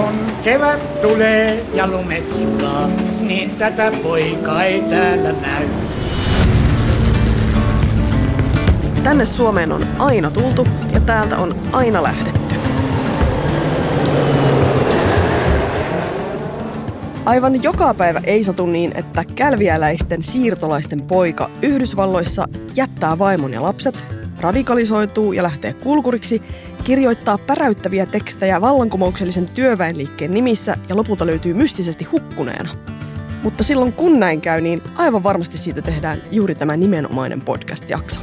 Kun kevät tulee ja lumet sulaa, niin tätä poikaa ei täällä näy. Tänne Suomeen on aina tultu ja täältä on aina lähdetty. Aivan joka päivä ei satu niin, että kälviäläisten siirtolaisten poika Yhdysvalloissa jättää vaimon ja lapset, radikalisoituu ja lähtee kulkuriksi, kirjoittaa päräyttäviä tekstejä vallankumouksellisen työväenliikkeen nimissä ja lopulta löytyy mystisesti hukkuneena. Mutta silloin kun näin käy, niin aivan varmasti siitä tehdään juuri tämä nimenomainen podcast-jakso.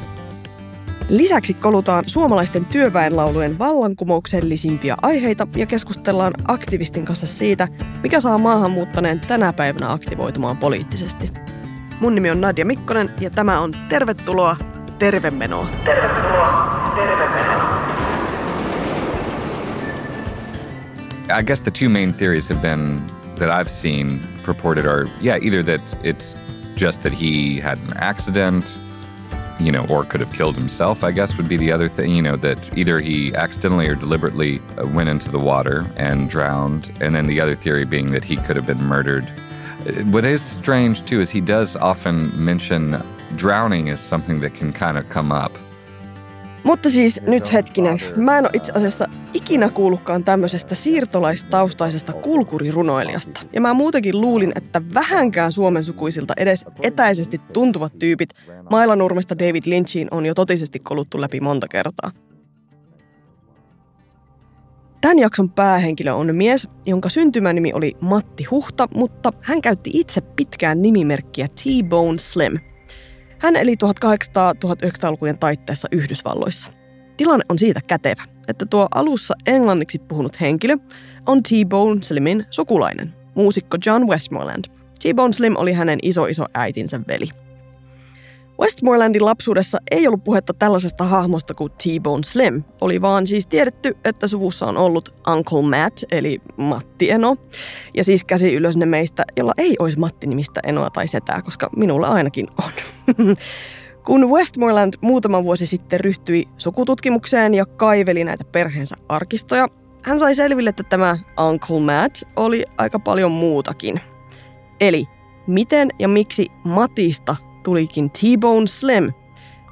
Lisäksi kolutaan suomalaisten työväenlaulujen vallankumouksellisimpia aiheita ja keskustellaan aktivistin kanssa siitä, mikä saa maahanmuuttaneen tänä päivänä aktivoitumaan poliittisesti. Mun nimi on Nadia Mikkonen ja tämä on Tervetuloa Tervemenoa. Tervetuloa Tervemenoa. I guess the two main theories have been that I've seen purported are yeah, either that it's just that he had an accident you know, or could have killed himself, I guess would be the other thing, you know, that either he accidentally or deliberately uh, went into the water and drowned. And then the other theory being that he could have been murdered. Uh, what is strange too is he does often mention drowning as something that can kind of come up Mutta siis nyt hetkinen. Mä en ole itse asiassa ikinä kuullutkaan tämmöisestä siirtolaistaustaisesta kulkurirunoilijasta. Ja mä muutenkin luulin, että vähänkään Suomen sukuisilta edes etäisesti tuntuvat tyypit Mailanurmesta David Lynchiin on jo totisesti koluttu läpi monta kertaa. Tämän jakson päähenkilö on mies, jonka syntymänimi oli Matti Huhta, mutta hän käytti itse pitkään nimimerkkiä T-Bone Slim – hän eli 1800-1900-lukujen taitteessa Yhdysvalloissa. Tilanne on siitä kätevä, että tuo alussa englanniksi puhunut henkilö on T-Bone Slimin sukulainen, muusikko John Westmoreland. T-Bone Slim oli hänen iso iso äitinsä veli. Westmorelandin lapsuudessa ei ollut puhetta tällaisesta hahmosta kuin T-Bone Slim. Oli vaan siis tiedetty, että suvussa on ollut Uncle Matt, eli Matti Eno. Ja siis käsi ylös ne meistä, jolla ei olisi Matti-nimistä Enoa tai setää, koska minulla ainakin on. Kun Westmoreland muutama vuosi sitten ryhtyi sukututkimukseen ja kaiveli näitä perheensä arkistoja, hän sai selville, että tämä Uncle Matt oli aika paljon muutakin. Eli miten ja miksi Matista tulikin T-Bone Slim.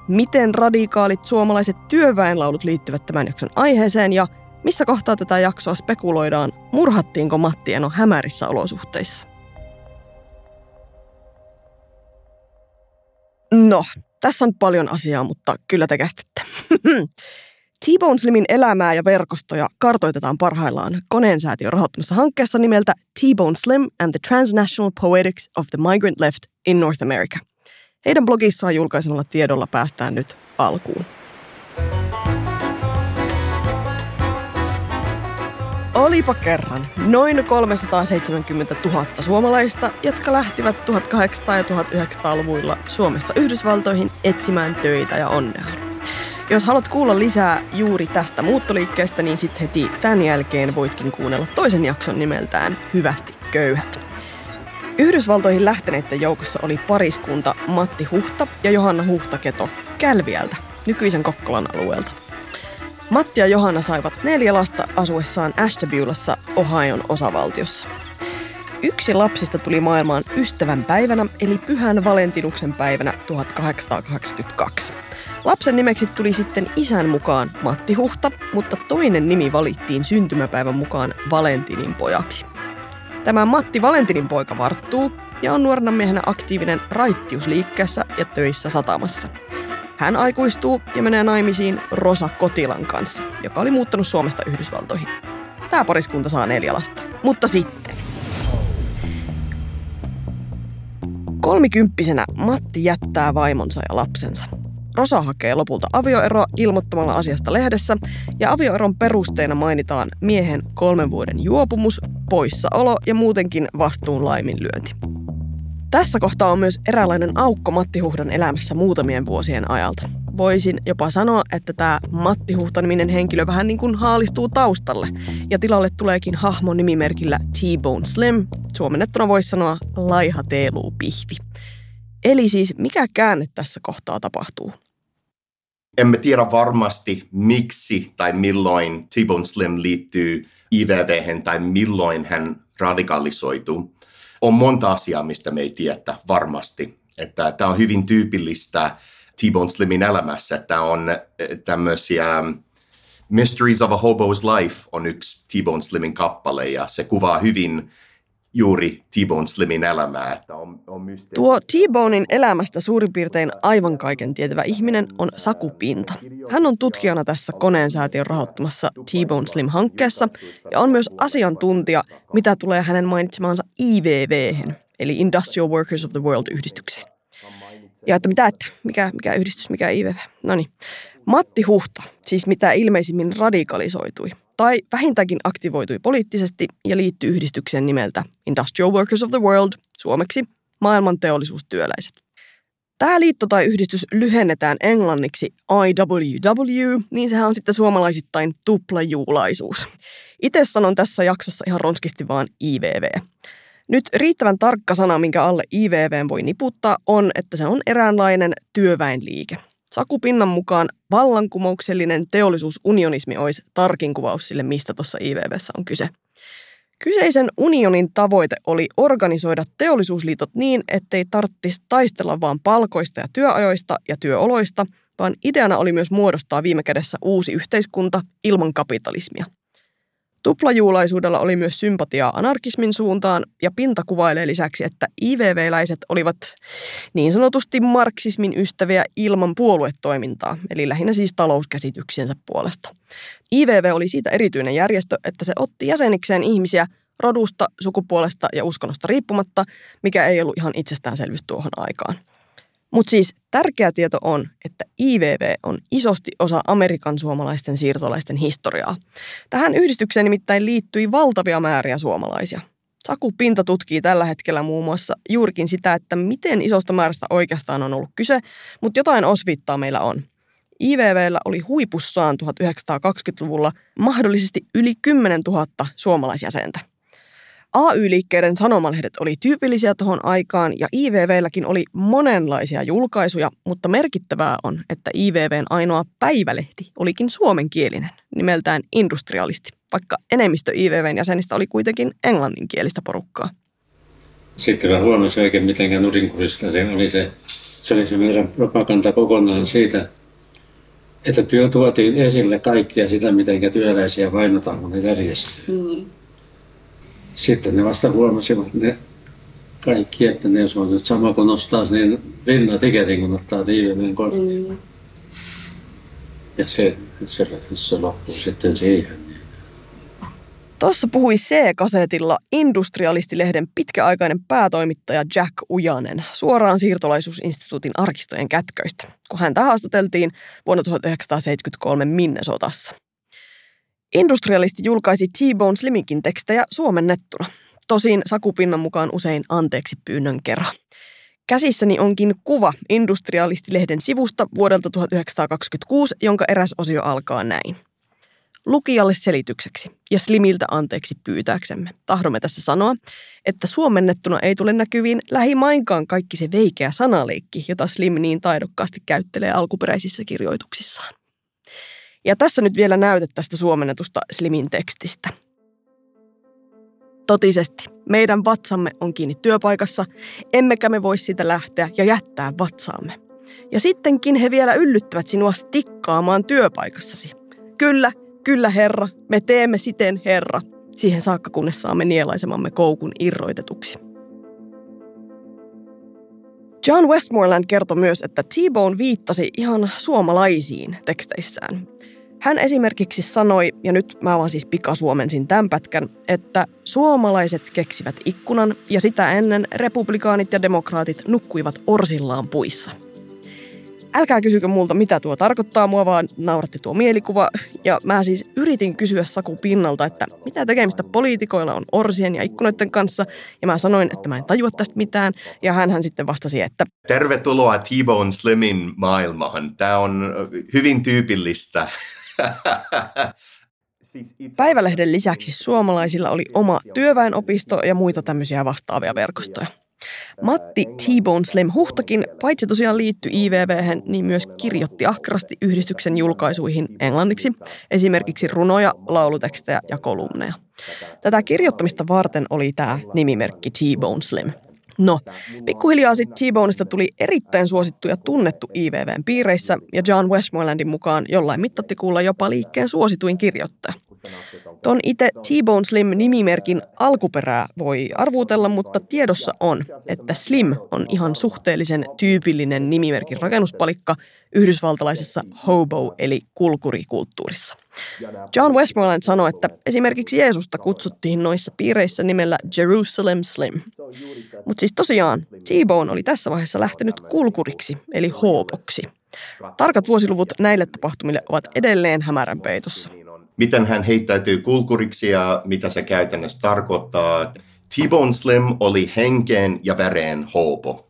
Miten radikaalit suomalaiset työväenlaulut liittyvät tämän jakson aiheeseen ja missä kohtaa tätä jaksoa spekuloidaan, murhattiinko Matti Eno hämärissä olosuhteissa? No, tässä on paljon asiaa, mutta kyllä te kästitte. T-Bone Slimin elämää ja verkostoja kartoitetaan parhaillaan koneensäätiön rahoittamassa hankkeessa nimeltä T-Bone Slim and the Transnational Poetics of the Migrant Left in North America – heidän blogissaan julkaisemalla tiedolla päästään nyt alkuun. Olipa kerran noin 370 000 suomalaista, jotka lähtivät 1800- ja 1900-luvuilla Suomesta Yhdysvaltoihin etsimään töitä ja onnea. Jos haluat kuulla lisää juuri tästä muuttoliikkeestä, niin sitten heti tämän jälkeen voitkin kuunnella toisen jakson nimeltään Hyvästi köyhät. Yhdysvaltoihin lähteneiden joukossa oli pariskunta Matti Huhta ja Johanna Huhtaketo Kälviältä, nykyisen Kokkolan alueelta. Matti ja Johanna saivat neljä lasta asuessaan Ashtabulassa Ohion osavaltiossa. Yksi lapsista tuli maailmaan ystävän päivänä, eli Pyhän Valentinuksen päivänä 1882. Lapsen nimeksi tuli sitten isän mukaan Matti Huhta, mutta toinen nimi valittiin syntymäpäivän mukaan Valentinin pojaksi. Tämä Matti Valentinin poika varttuu ja on nuorena miehenä aktiivinen raittiusliikkeessä ja töissä satamassa. Hän aikuistuu ja menee naimisiin Rosa Kotilan kanssa, joka oli muuttanut Suomesta Yhdysvaltoihin. Tämä pariskunta saa neljä lasta. Mutta sitten. Kolmikymppisenä Matti jättää vaimonsa ja lapsensa. Rosa hakee lopulta avioeroa ilmoittamalla asiasta lehdessä, ja avioeron perusteena mainitaan miehen kolmen vuoden juopumus, poissaolo ja muutenkin vastuun laiminlyönti. Tässä kohtaa on myös eräänlainen aukko Matti Huhdan elämässä muutamien vuosien ajalta. Voisin jopa sanoa, että tämä Matti Huhta-niminen henkilö vähän niin kuin haalistuu taustalle, ja tilalle tuleekin hahmo nimimerkillä T-Bone Slim, suomennettuna voisi sanoa laiha teeluu pihvi. Eli siis mikä käänne tässä kohtaa tapahtuu? Emme tiedä varmasti miksi tai milloin T-Bone Slim liittyy IVV tai milloin hän radikalisoituu. On monta asiaa, mistä me ei tiedä varmasti. Että tämä on hyvin tyypillistä T-Bone Slimin elämässä, että on eh, tämmöisiä Mysteries of a Hobo's Life on yksi T-Bone Slimin kappale ja se kuvaa hyvin juuri T-Bone Slimin elämää. On, on Tuo T-Bonein elämästä suurin piirtein aivan kaiken tietävä ihminen on Saku Pinta. Hän on tutkijana tässä koneen säätiön rahoittamassa T-Bone Slim-hankkeessa ja on myös asiantuntija, mitä tulee hänen mainitsemaansa IVV, eli Industrial Workers of the World-yhdistykseen. Ja että mitä, että mikä, mikä yhdistys, mikä IVV. No niin. Matti Huhta, siis mitä ilmeisimmin radikalisoitui, tai vähintäänkin aktivoitui poliittisesti ja liittyi yhdistykseen nimeltä Industrial Workers of the World, suomeksi maailman teollisuustyöläiset. Tämä liitto tai yhdistys lyhennetään englanniksi IWW, niin sehän on sitten suomalaisittain tuplajuulaisuus. Itse sanon tässä jaksossa ihan ronskisti vaan IVV. Nyt riittävän tarkka sana, minkä alle IVV voi niputtaa, on, että se on eräänlainen työväenliike. Sakupinnan mukaan vallankumouksellinen teollisuusunionismi olisi tarkin kuvaus sille, mistä tuossa IVVssä on kyse. Kyseisen unionin tavoite oli organisoida teollisuusliitot niin, ettei tarvitsisi taistella vain palkoista ja työajoista ja työoloista, vaan ideana oli myös muodostaa viime kädessä uusi yhteiskunta ilman kapitalismia – Tuplajuulaisuudella oli myös sympatiaa anarkismin suuntaan ja Pinta kuvailee lisäksi, että IVV-läiset olivat niin sanotusti marksismin ystäviä ilman puoluetoimintaa, eli lähinnä siis talouskäsityksiensä puolesta. IVV oli siitä erityinen järjestö, että se otti jäsenikseen ihmisiä rodusta, sukupuolesta ja uskonnosta riippumatta, mikä ei ollut ihan itsestäänselvyys tuohon aikaan. Mutta siis tärkeä tieto on, että IVV on isosti osa Amerikan suomalaisten siirtolaisten historiaa. Tähän yhdistykseen nimittäin liittyi valtavia määriä suomalaisia. Saku Pinta tutkii tällä hetkellä muun muassa juurikin sitä, että miten isosta määrästä oikeastaan on ollut kyse, mutta jotain osvittaa meillä on. IVVllä oli huipussaan 1920-luvulla mahdollisesti yli 10 000 suomalaisjäsentä. AY-liikkeiden sanomalehdet oli tyypillisiä tuohon aikaan ja IVVlläkin oli monenlaisia julkaisuja, mutta merkittävää on, että IVVn ainoa päivälehti olikin suomenkielinen, nimeltään Industrialisti, vaikka enemmistö IVVn jäsenistä oli kuitenkin englanninkielistä porukkaa. Sitten mä huomasin oikein, miten nurinkurista se oli se, se oli se meidän propaganda kokonaan siitä, että työ tuotiin esille kaikkia sitä, miten työläisiä vainotaan, kun ne järjestetään. Mm sitten ne vasta huomasivat ne kaikki, että ne on nyt sama kuin nostaa niin rinnatiketin, kun ottaa tiivimeen kortin. Mm. Ja se, se, se loppuu sitten siihen. Tuossa puhui C-kasetilla Industrialistilehden pitkäaikainen päätoimittaja Jack Ujanen suoraan siirtolaisuusinstituutin arkistojen kätköistä, kun häntä haastateltiin vuonna 1973 Minnesotassa. Industrialisti julkaisi T-Bone Sliminkin tekstejä suomennettuna. Tosin Sakupinnan mukaan usein anteeksi pyynnön kerran. Käsissäni onkin kuva Industrialistilehden sivusta vuodelta 1926, jonka eräs osio alkaa näin. Lukijalle selitykseksi ja Slimiltä anteeksi pyytääksemme. Tahdomme tässä sanoa, että suomennettuna ei tule näkyviin lähimainkaan kaikki se veikeä sanaleikki, jota Slim niin taidokkaasti käyttelee alkuperäisissä kirjoituksissaan. Ja tässä nyt vielä näytet tästä suomennetusta Slimin tekstistä. Totisesti, meidän vatsamme on kiinni työpaikassa, emmekä me voi siitä lähteä ja jättää vatsaamme. Ja sittenkin he vielä yllyttävät sinua stikkaamaan työpaikassasi. Kyllä, kyllä herra, me teemme siten herra, siihen saakka kunnes saamme nielaisemamme koukun irroitetuksi. John Westmoreland kertoi myös, että T-Bone viittasi ihan suomalaisiin teksteissään. Hän esimerkiksi sanoi, ja nyt mä vaan siis pikasuomensin tämän pätkän, että suomalaiset keksivät ikkunan ja sitä ennen republikaanit ja demokraatit nukkuivat orsillaan puissa. Älkää kysykö multa, mitä tuo tarkoittaa, mua vaan nauratti tuo mielikuva. Ja mä siis yritin kysyä Saku Pinnalta, että mitä tekemistä poliitikoilla on orsien ja ikkunoiden kanssa. Ja mä sanoin, että mä en tajua tästä mitään. Ja hän sitten vastasi, että... Tervetuloa T-Bone Slimin maailmaan. Tämä on hyvin tyypillistä Päivälehden lisäksi suomalaisilla oli oma työväenopisto ja muita tämmöisiä vastaavia verkostoja. Matti T-Bone Slim Huhtakin, paitsi tosiaan liittyi IVV, niin myös kirjoitti ahkerasti yhdistyksen julkaisuihin englanniksi, esimerkiksi runoja, laulutekstejä ja kolumneja. Tätä kirjoittamista varten oli tämä nimimerkki T-Bone Slim. No, pikkuhiljaa sitten T-Boneista tuli erittäin suosittu ja tunnettu IVVn piireissä, ja John Westmorelandin mukaan jollain mittattikuulla jopa liikkeen suosituin kirjoittaja. Ton itse T-Bone Slim-nimimerkin alkuperää voi arvuutella, mutta tiedossa on, että Slim on ihan suhteellisen tyypillinen nimimerkin rakennuspalikka yhdysvaltalaisessa hobo- eli kulkurikulttuurissa. John Westmoreland sanoi, että esimerkiksi Jeesusta kutsuttiin noissa piireissä nimellä Jerusalem Slim. Mutta siis tosiaan, T-Bone oli tässä vaiheessa lähtenyt kulkuriksi, eli hoopoksi. Tarkat vuosiluvut näille tapahtumille ovat edelleen hämärän peitossa miten hän heittäytyy kulkuriksi ja mitä se käytännössä tarkoittaa. T-Bone Slim oli henkeen ja vereen hoopo.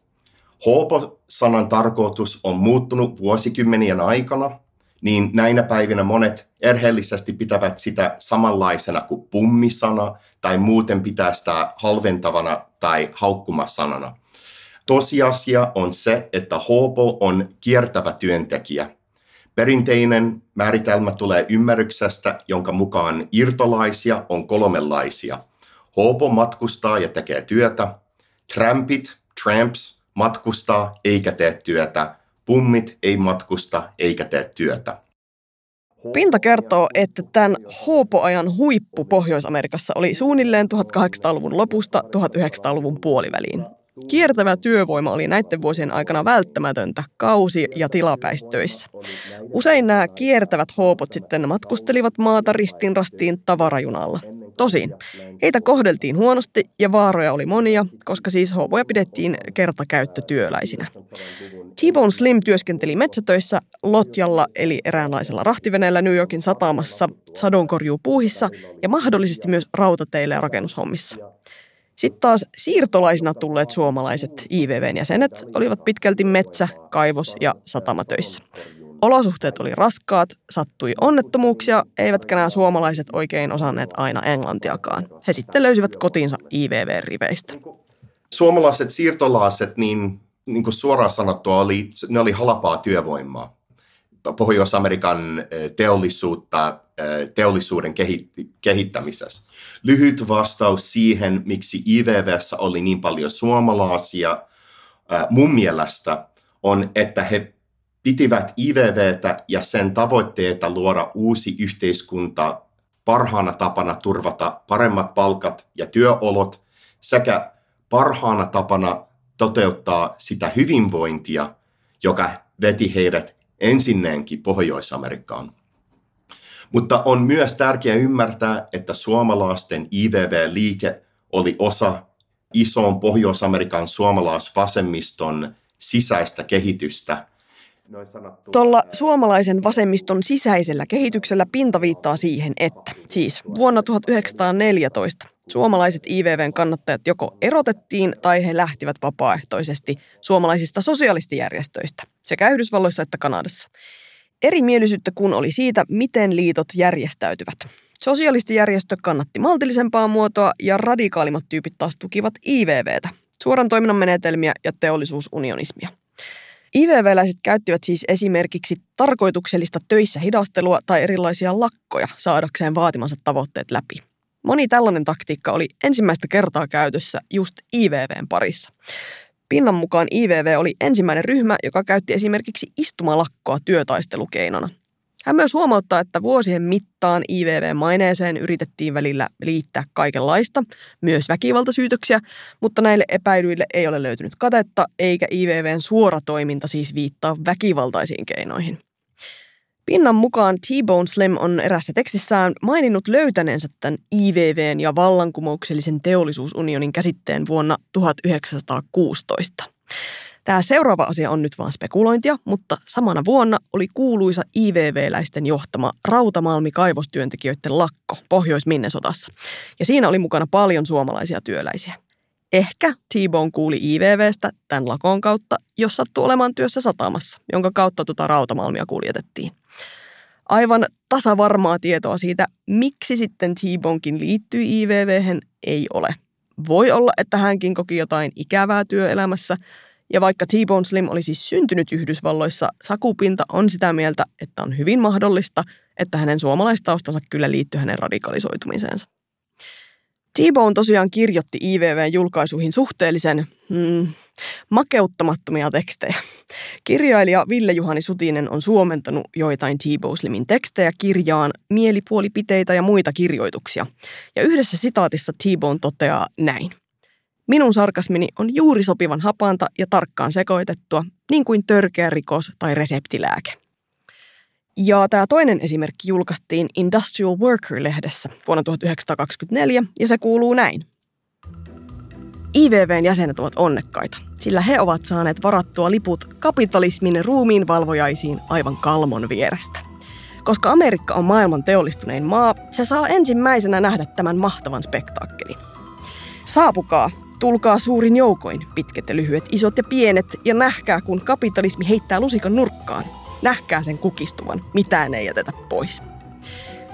Hoopo-sanan tarkoitus on muuttunut vuosikymmenien aikana, niin näinä päivinä monet erheellisesti pitävät sitä samanlaisena kuin pummisana tai muuten pitää sitä halventavana tai haukkumasanana. Tosiasia on se, että hoopo on kiertävä työntekijä – Perinteinen määritelmä tulee ymmärryksestä, jonka mukaan irtolaisia on kolmenlaisia. Hopo matkustaa ja tekee työtä. Trampit, tramps, matkustaa eikä tee työtä. Pummit ei matkusta eikä tee työtä. Pinta kertoo, että tämän hoopoajan huippu Pohjois-Amerikassa oli suunnilleen 1800-luvun lopusta 1900-luvun puoliväliin. Kiertävä työvoima oli näiden vuosien aikana välttämätöntä kausi- ja tilapäistöissä. Usein nämä kiertävät hoopot sitten matkustelivat maata ristiin rastiin tavarajunalla. Tosin, heitä kohdeltiin huonosti ja vaaroja oli monia, koska siis hoopoja pidettiin kertakäyttötyöläisinä. T-Bone Slim työskenteli metsätöissä Lotjalla eli eräänlaisella rahtiveneellä New Yorkin satamassa, sadonkorjuupuuhissa ja mahdollisesti myös rautateillä ja rakennushommissa. Sitten taas siirtolaisina tulleet suomalaiset IVVn jäsenet olivat pitkälti metsä-, kaivos- ja satamatöissä. Olosuhteet oli raskaat, sattui onnettomuuksia, eivätkä nämä suomalaiset oikein osanneet aina englantiakaan. He sitten löysivät kotinsa IVV-riveistä. Suomalaiset siirtolaiset, niin, niin kuin suoraan sanottua, oli, ne oli halpaa työvoimaa. Pohjois-Amerikan eh, teollisuutta, eh, teollisuuden kehittämisessä lyhyt vastaus siihen, miksi IVVssä oli niin paljon suomalaisia, mun mielestä on, että he pitivät IVVtä ja sen tavoitteita luoda uusi yhteiskunta parhaana tapana turvata paremmat palkat ja työolot sekä parhaana tapana toteuttaa sitä hyvinvointia, joka veti heidät ensinnäkin Pohjois-Amerikkaan. Mutta on myös tärkeää ymmärtää, että suomalaisten IVV-liike oli osa ison Pohjois-Amerikan suomalaisvasemmiston sisäistä kehitystä. Tuolla suomalaisen vasemmiston sisäisellä kehityksellä pinta viittaa siihen, että siis vuonna 1914 suomalaiset IVVn kannattajat joko erotettiin tai he lähtivät vapaaehtoisesti suomalaisista sosialistijärjestöistä sekä Yhdysvalloissa että Kanadassa. Erimielisyyttä kun oli siitä, miten liitot järjestäytyvät. Sosialistijärjestö kannatti maltillisempaa muotoa ja radikaalimmat tyypit taas tukivat IVVtä, suoran toiminnan menetelmiä ja teollisuusunionismia. IVV-läiset käyttivät siis esimerkiksi tarkoituksellista töissä hidastelua tai erilaisia lakkoja saadakseen vaatimansa tavoitteet läpi. Moni tällainen taktiikka oli ensimmäistä kertaa käytössä just IVVn parissa. Pinnan mukaan IVV oli ensimmäinen ryhmä, joka käytti esimerkiksi istumalakkoa työtaistelukeinona. Hän myös huomauttaa, että vuosien mittaan IVV-maineeseen yritettiin välillä liittää kaikenlaista, myös väkivaltasyytöksiä, mutta näille epäilyille ei ole löytynyt katetta, eikä IVVn suora toiminta siis viittaa väkivaltaisiin keinoihin. Pinnan mukaan T-Bone Slim on erässä tekstissään maininnut löytäneensä tämän IVVn ja vallankumouksellisen teollisuusunionin käsitteen vuonna 1916. Tämä seuraava asia on nyt vain spekulointia, mutta samana vuonna oli kuuluisa IVV-läisten johtama Rautamalmi-kaivostyöntekijöiden lakko Pohjois-Minnesotassa. Ja siinä oli mukana paljon suomalaisia työläisiä. Ehkä T-Bone kuuli IVVstä tämän lakon kautta, jos sattui olemaan työssä satamassa, jonka kautta tuota rautamalmia kuljetettiin. Aivan tasavarmaa tietoa siitä, miksi sitten T-Bonkin liittyy IVV, ei ole. Voi olla, että hänkin koki jotain ikävää työelämässä, ja vaikka T-Bone Slim oli siis syntynyt Yhdysvalloissa, Sakupinta on sitä mieltä, että on hyvin mahdollista, että hänen suomalaistaustansa kyllä liittyy hänen radikalisoitumiseensa. T-Bone tosiaan kirjoitti IVVn julkaisuihin suhteellisen mm, makeuttamattomia tekstejä. Kirjailija Ville-Juhani Sutinen on suomentanut joitain T-Boslimin tekstejä kirjaan mielipuolipiteitä ja muita kirjoituksia. Ja yhdessä sitaatissa T-Bone toteaa näin. Minun sarkasmini on juuri sopivan hapanta ja tarkkaan sekoitettua, niin kuin törkeä rikos tai reseptilääke. Ja tämä toinen esimerkki julkaistiin Industrial Worker-lehdessä vuonna 1924 ja se kuuluu näin. IVVn jäsenet ovat onnekkaita, sillä he ovat saaneet varattua liput kapitalismin ruumiin valvojaisiin aivan kalmon vierestä. Koska Amerikka on maailman teollistunein maa, se saa ensimmäisenä nähdä tämän mahtavan spektaakkelin. Saapukaa, tulkaa suurin joukoin, pitkät ja lyhyet, isot ja pienet, ja nähkää, kun kapitalismi heittää lusikan nurkkaan. Nähkää sen kukistuvan, mitään ei jätetä pois.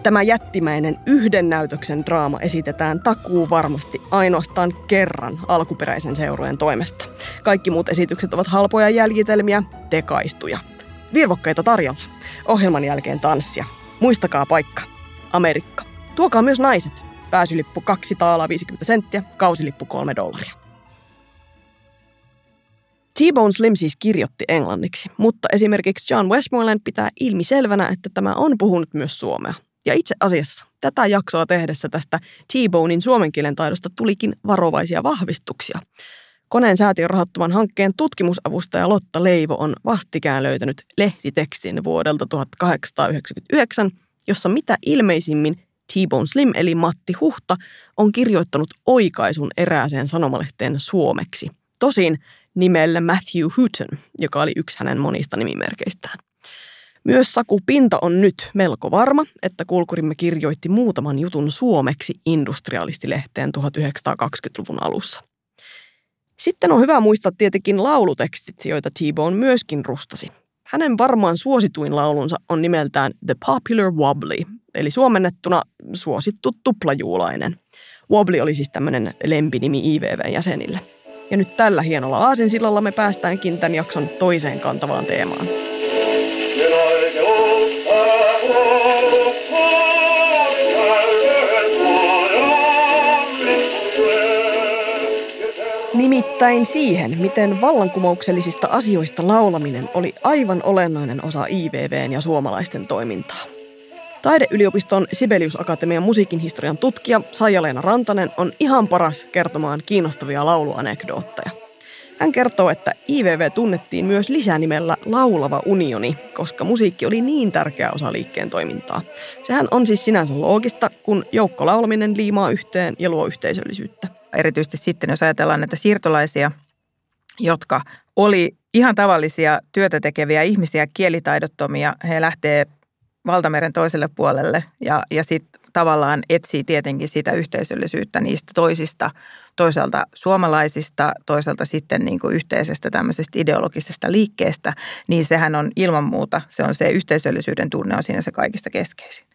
Tämä jättimäinen yhden näytöksen draama esitetään takuu varmasti ainoastaan kerran alkuperäisen seurojen toimesta. Kaikki muut esitykset ovat halpoja jäljitelmiä, tekaistuja. Virvokkeita tarjolla. Ohjelman jälkeen tanssia. Muistakaa paikka. Amerikka. Tuokaa myös naiset. Pääsylippu 2 taalaa 50 senttiä, kausilippu 3 dollaria. T-Bone Slim siis kirjoitti englanniksi, mutta esimerkiksi John Westmoreland pitää ilmiselvänä, että tämä on puhunut myös suomea. Ja itse asiassa tätä jaksoa tehdessä tästä T-Bonein suomen kielen taidosta tulikin varovaisia vahvistuksia. Koneen säätiön rahoittaman hankkeen tutkimusavustaja Lotta Leivo on vastikään löytänyt lehtitekstin vuodelta 1899, jossa mitä ilmeisimmin T-Bone Slim eli Matti Huhta on kirjoittanut oikaisun erääseen sanomalehteen suomeksi. Tosin nimellä Matthew Hutton, joka oli yksi hänen monista nimimerkeistään. Myös Saku Pinta on nyt melko varma, että kulkurimme kirjoitti muutaman jutun suomeksi industrialistilehteen 1920-luvun alussa. Sitten on hyvä muistaa tietenkin laulutekstit, joita T-Bone myöskin rustasi. Hänen varmaan suosituin laulunsa on nimeltään The Popular Wobbly, eli suomennettuna suosittu tuplajuulainen. Wobbly oli siis tämmöinen lempinimi IVV-jäsenille. Ja nyt tällä hienolla aasinsillalla me päästäänkin tämän jakson toiseen kantavaan teemaan. Nimittäin siihen, miten vallankumouksellisista asioista laulaminen oli aivan olennainen osa IVVn ja suomalaisten toimintaa. Taideyliopiston Sibelius Akatemian musiikin historian tutkija Saija-Leena Rantanen on ihan paras kertomaan kiinnostavia lauluanekdootteja. Hän kertoo, että IVV tunnettiin myös lisänimellä Laulava unioni, koska musiikki oli niin tärkeä osa liikkeen toimintaa. Sehän on siis sinänsä loogista, kun joukkolaulaminen liimaa yhteen ja luo yhteisöllisyyttä. Erityisesti sitten, jos ajatellaan näitä siirtolaisia, jotka oli ihan tavallisia työtä tekeviä ihmisiä, kielitaidottomia. He lähtee valtameren toiselle puolelle ja, ja sitten tavallaan etsii tietenkin sitä yhteisöllisyyttä niistä toisista, toisaalta suomalaisista, toisaalta sitten niin kuin yhteisestä tämmöisestä ideologisesta liikkeestä, niin sehän on ilman muuta, se on se yhteisöllisyyden tunne on siinä se kaikista keskeisin.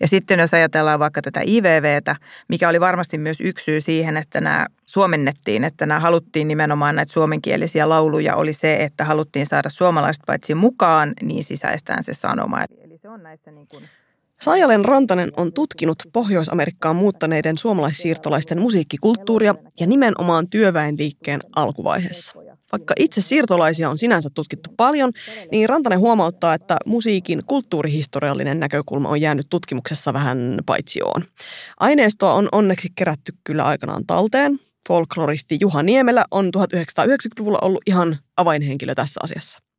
Ja sitten jos ajatellaan vaikka tätä IVVtä, mikä oli varmasti myös yksi syy siihen, että nämä suomennettiin, että nämä haluttiin nimenomaan näitä suomenkielisiä lauluja, oli se, että haluttiin saada suomalaiset paitsi mukaan, niin sisäistään se sanoma. Se on näistä niin kuin Saajalen Rantanen on tutkinut Pohjois-Amerikkaan muuttaneiden suomalaissiirtolaisten musiikkikulttuuria ja nimenomaan työväenliikkeen alkuvaiheessa. Vaikka itse siirtolaisia on sinänsä tutkittu paljon, niin Rantanen huomauttaa, että musiikin kulttuurihistoriallinen näkökulma on jäänyt tutkimuksessa vähän paitsioon. Aineistoa on onneksi kerätty kyllä aikanaan talteen. Folkloristi Juha Niemelä on 1990-luvulla ollut ihan avainhenkilö tässä asiassa.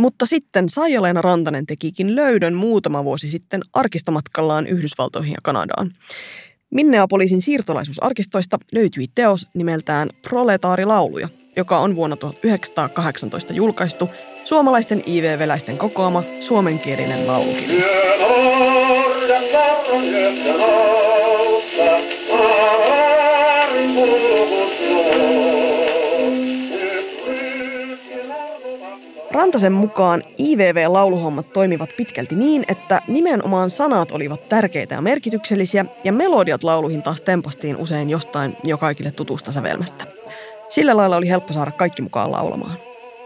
Mutta sitten Saija-Leena Rantanen tekikin löydön muutama vuosi sitten arkistomatkallaan Yhdysvaltoihin ja Kanadaan. Minneapolisin siirtolaisuusarkistoista löytyi teos nimeltään Proletaarilauluja, joka on vuonna 1918 julkaistu suomalaisten IV-veläisten kokoama suomenkielinen laulukirja. Rantasen mukaan IVV-lauluhommat toimivat pitkälti niin, että nimenomaan sanat olivat tärkeitä ja merkityksellisiä, ja melodiat lauluihin taas tempastiin usein jostain jo kaikille tutusta sävelmästä. Sillä lailla oli helppo saada kaikki mukaan laulamaan.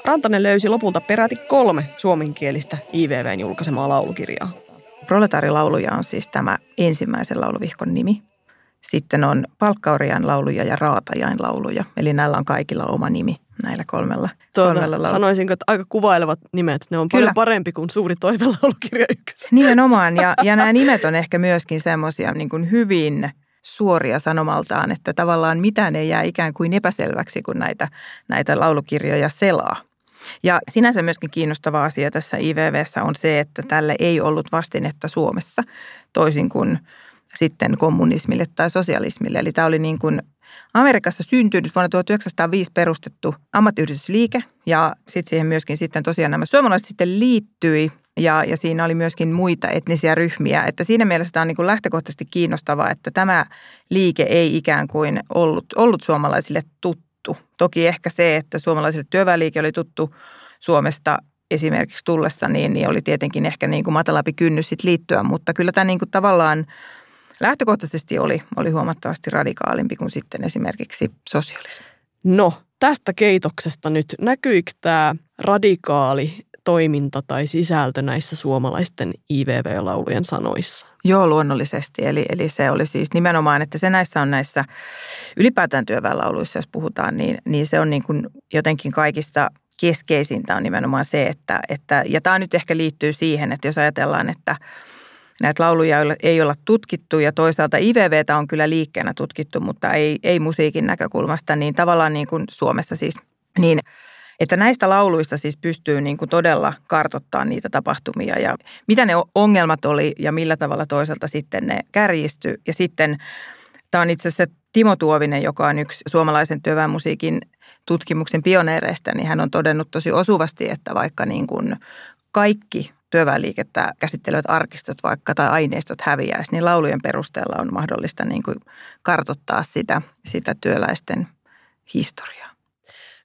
Rantanen löysi lopulta peräti kolme suomenkielistä IVVn julkaisemaa laulukirjaa. Proletarilauluja on siis tämä ensimmäisen lauluvihkon nimi. Sitten on palkkaurian lauluja ja raatajain lauluja, eli näillä on kaikilla oma nimi näillä kolmella, tuota, kolmella laululla. Sanoisinko, että aika kuvailevat nimet. Ne on Kyllä. paljon parempi kuin suuri toivelaulukirja yksi. Nimenomaan, ja, ja nämä nimet on ehkä myöskin semmoisia niin hyvin suoria sanomaltaan, että tavallaan mitään ei jää ikään kuin epäselväksi, kun näitä, näitä laulukirjoja selaa. Ja sinänsä myöskin kiinnostava asia tässä IVVssä on se, että tälle ei ollut vastinetta Suomessa, toisin kuin sitten kommunismille tai sosialismille. Eli tämä oli niin kuin Amerikassa syntynyt vuonna 1905 perustettu ammattiyhdistysliike ja sitten siihen myöskin sitten tosiaan nämä suomalaiset sitten liittyi ja, ja siinä oli myöskin muita etnisiä ryhmiä. Että siinä mielessä tämä on niin kuin lähtökohtaisesti kiinnostavaa, että tämä liike ei ikään kuin ollut, ollut suomalaisille tuttu. Toki ehkä se, että suomalaisille työväenliike oli tuttu Suomesta esimerkiksi tullessa, niin, niin oli tietenkin ehkä niin kuin matalampi kynnys sit liittyä, mutta kyllä tämä niin kuin tavallaan lähtökohtaisesti oli, oli huomattavasti radikaalimpi kuin sitten esimerkiksi sosialismi. No, tästä keitoksesta nyt, näkyykö tämä radikaali toiminta tai sisältö näissä suomalaisten IVV-laulujen sanoissa? Joo, luonnollisesti. Eli, eli se oli siis nimenomaan, että se näissä on näissä ylipäätään työväenlauluissa, jos puhutaan, niin, niin se on niin kuin jotenkin kaikista keskeisintä on nimenomaan se, että, että ja tämä nyt ehkä liittyy siihen, että jos ajatellaan, että – näitä lauluja ei olla tutkittu ja toisaalta IVVtä on kyllä liikkeenä tutkittu, mutta ei, ei musiikin näkökulmasta, niin tavallaan niin kuin Suomessa siis, niin että näistä lauluista siis pystyy niin kuin todella kartottaa niitä tapahtumia ja mitä ne ongelmat oli ja millä tavalla toisaalta sitten ne kärjisty. Ja sitten tämä on itse asiassa Timo Tuovinen, joka on yksi suomalaisen työväenmusiikin tutkimuksen pioneereista, niin hän on todennut tosi osuvasti, että vaikka niin kuin kaikki työväenliikettä käsittelevät arkistot vaikka tai aineistot häviäisi, niin laulujen perusteella on mahdollista niin kuin kartottaa sitä, sitä työläisten historiaa.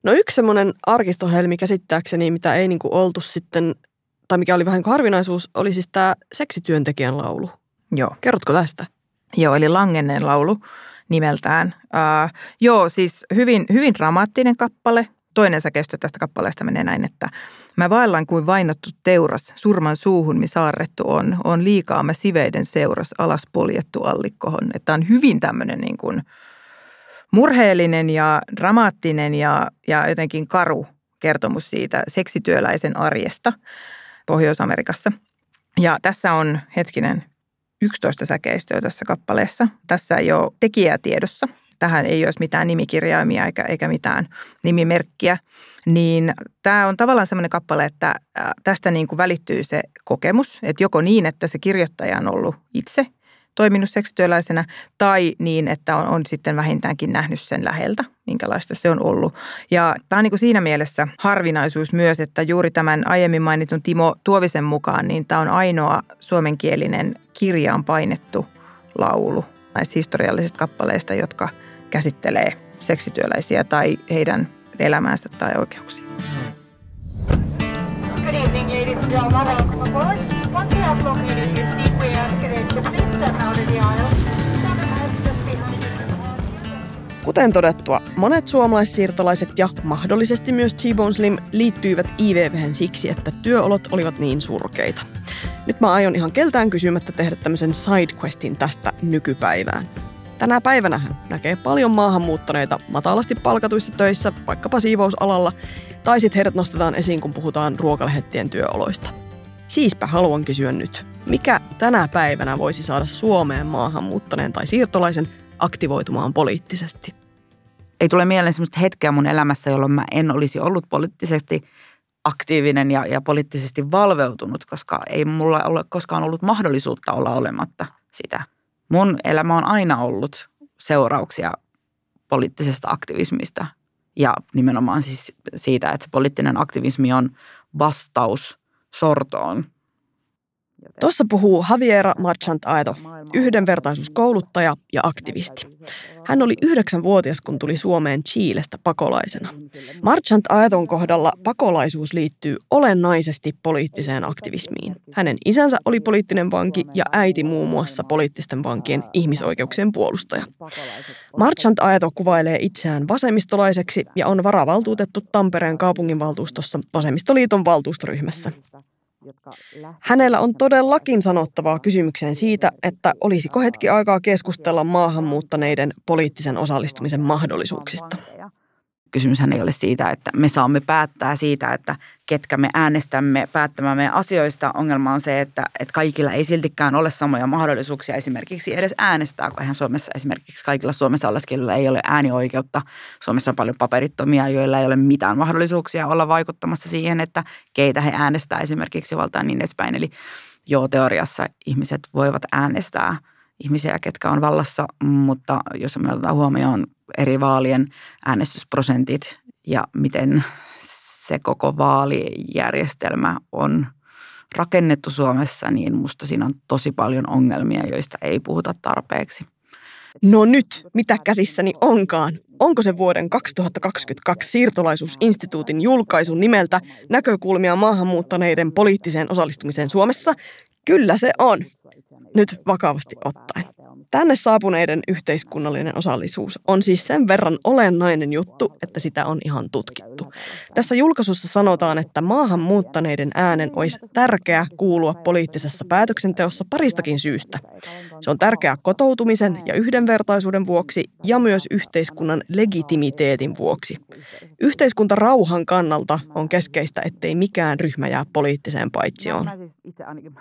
No yksi semmoinen arkistohelmi käsittääkseni, mitä ei niin kuin oltu sitten, tai mikä oli vähän niin kuin harvinaisuus, oli siis tämä seksityöntekijän laulu. Joo. Kerrotko tästä? Joo, eli Langenen laulu nimeltään. Uh, joo, siis hyvin, hyvin dramaattinen kappale, toinen säkeistö tästä kappaleesta menee näin, että mä vaellan kuin vainottu teuras, surman suuhun mi saarrettu on, on liikaa mä siveiden seuras, alas poljettu allikkohon. Että on hyvin tämmöinen niin kuin murheellinen ja dramaattinen ja, ja jotenkin karu kertomus siitä seksityöläisen arjesta Pohjois-Amerikassa. Ja tässä on hetkinen 11 säkeistöä tässä kappaleessa. Tässä ei ole tekijää tiedossa, tähän ei olisi mitään nimikirjaimia eikä, eikä mitään nimimerkkiä, niin tämä on tavallaan semmoinen kappale, että tästä niin kuin välittyy se kokemus, että joko niin, että se kirjoittaja on ollut itse toiminut seksityöläisenä, tai niin, että on, on sitten vähintäänkin nähnyt sen läheltä, minkälaista se on ollut. Ja tämä on niin kuin siinä mielessä harvinaisuus myös, että juuri tämän aiemmin mainitun Timo Tuovisen mukaan, niin tämä on ainoa suomenkielinen kirjaan painettu laulu näistä historiallisista kappaleista, jotka – käsittelee seksityöläisiä tai heidän elämäänsä tai oikeuksia. Good evening, ladies and gentlemen. Welcome aboard. Once you have located your seat, we ask that you please step out of the aisle. Kuten todettua, monet suomalaissiirtolaiset ja mahdollisesti myös T-Bone Slim liittyivät IVVhen siksi, että työolot olivat niin surkeita. Nyt mä aion ihan keltään kysymättä tehdä tämmöisen sidequestin tästä nykypäivään. Tänä päivänä hän näkee paljon maahanmuuttaneita matalasti palkatuissa töissä, vaikkapa siivousalalla, tai sitten heidät nostetaan esiin, kun puhutaan ruokalehettien työoloista. Siispä haluan kysyä nyt, mikä tänä päivänä voisi saada Suomeen maahanmuuttaneen tai siirtolaisen aktivoitumaan poliittisesti? Ei tule mieleen sellaista hetkeä mun elämässä, jolloin mä en olisi ollut poliittisesti aktiivinen ja, ja poliittisesti valveutunut, koska ei mulla ole koskaan ollut mahdollisuutta olla olematta sitä mun elämä on aina ollut seurauksia poliittisesta aktivismista ja nimenomaan siis siitä, että se poliittinen aktivismi on vastaus sortoon. Tuossa puhuu Javiera Marchant Aeto, yhdenvertaisuuskouluttaja ja aktivisti. Hän oli yhdeksänvuotias, kun tuli Suomeen Chiilestä pakolaisena. Marchant Aeton kohdalla pakolaisuus liittyy olennaisesti poliittiseen aktivismiin. Hänen isänsä oli poliittinen vanki ja äiti muun muassa poliittisten vankien ihmisoikeuksien puolustaja. Marchant Aeto kuvailee itseään vasemmistolaiseksi ja on varavaltuutettu Tampereen kaupunginvaltuustossa vasemmistoliiton valtuustoryhmässä. Hänellä on todellakin sanottavaa kysymykseen siitä, että olisiko hetki aikaa keskustella maahanmuuttaneiden poliittisen osallistumisen mahdollisuuksista. Kysymyshän ei ole siitä, että me saamme päättää siitä, että ketkä me äänestämme päättämään meidän asioista. Ongelma on se, että, että kaikilla ei siltikään ole samoja mahdollisuuksia esimerkiksi edes äänestää, kun eihän Suomessa esimerkiksi kaikilla Suomessa oleskelilla ei ole äänioikeutta. Suomessa on paljon paperittomia, joilla ei ole mitään mahdollisuuksia olla vaikuttamassa siihen, että keitä he äänestää esimerkiksi valtaan niin edespäin. Eli joo, teoriassa ihmiset voivat äänestää ihmisiä, ketkä on vallassa, mutta jos me otetaan huomioon eri vaalien äänestysprosentit ja miten se koko vaalijärjestelmä on rakennettu Suomessa, niin musta siinä on tosi paljon ongelmia, joista ei puhuta tarpeeksi. No nyt, mitä käsissäni onkaan? Onko se vuoden 2022 siirtolaisuusinstituutin julkaisun nimeltä Näkökulmia maahanmuuttaneiden poliittiseen osallistumiseen Suomessa? Kyllä se on. Nyt vakavasti ottaen. Tänne saapuneiden yhteiskunnallinen osallisuus on siis sen verran olennainen juttu, että sitä on ihan tutkittu. Tässä julkaisussa sanotaan, että maahan muuttaneiden äänen olisi tärkeää kuulua poliittisessa päätöksenteossa paristakin syystä. Se on tärkeää kotoutumisen ja yhdenvertaisuuden vuoksi ja myös yhteiskunnan legitimiteetin vuoksi. Yhteiskunta rauhan kannalta on keskeistä, ettei mikään ryhmä jää poliittiseen paitsioon.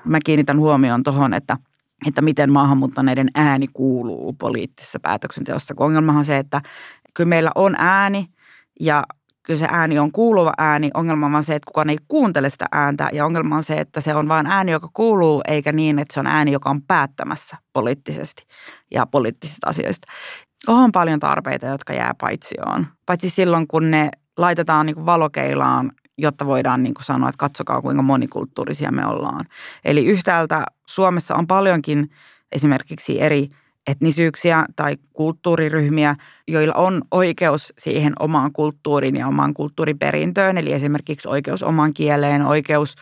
Mä kiinnitän huomioon tuohon, että että miten maahanmuuttaneiden ääni kuuluu poliittisessa päätöksenteossa. Kun ongelmahan on se, että kyllä meillä on ääni ja kyllä se ääni on kuuluva ääni. Ongelma on se, että kukaan ei kuuntele sitä ääntä ja ongelma on se, että se on vain ääni, joka kuuluu, eikä niin, että se on ääni, joka on päättämässä poliittisesti ja poliittisista asioista. On paljon tarpeita, jotka jää paitsioon. Paitsi silloin, kun ne laitetaan niin valokeilaan jotta voidaan niin kuin sanoa, että katsokaa kuinka monikulttuurisia me ollaan. Eli yhtäältä Suomessa on paljonkin esimerkiksi eri etnisyyksiä tai kulttuuriryhmiä, joilla on oikeus siihen omaan kulttuuriin ja omaan kulttuuriperintöön, eli esimerkiksi oikeus omaan kieleen, oikeus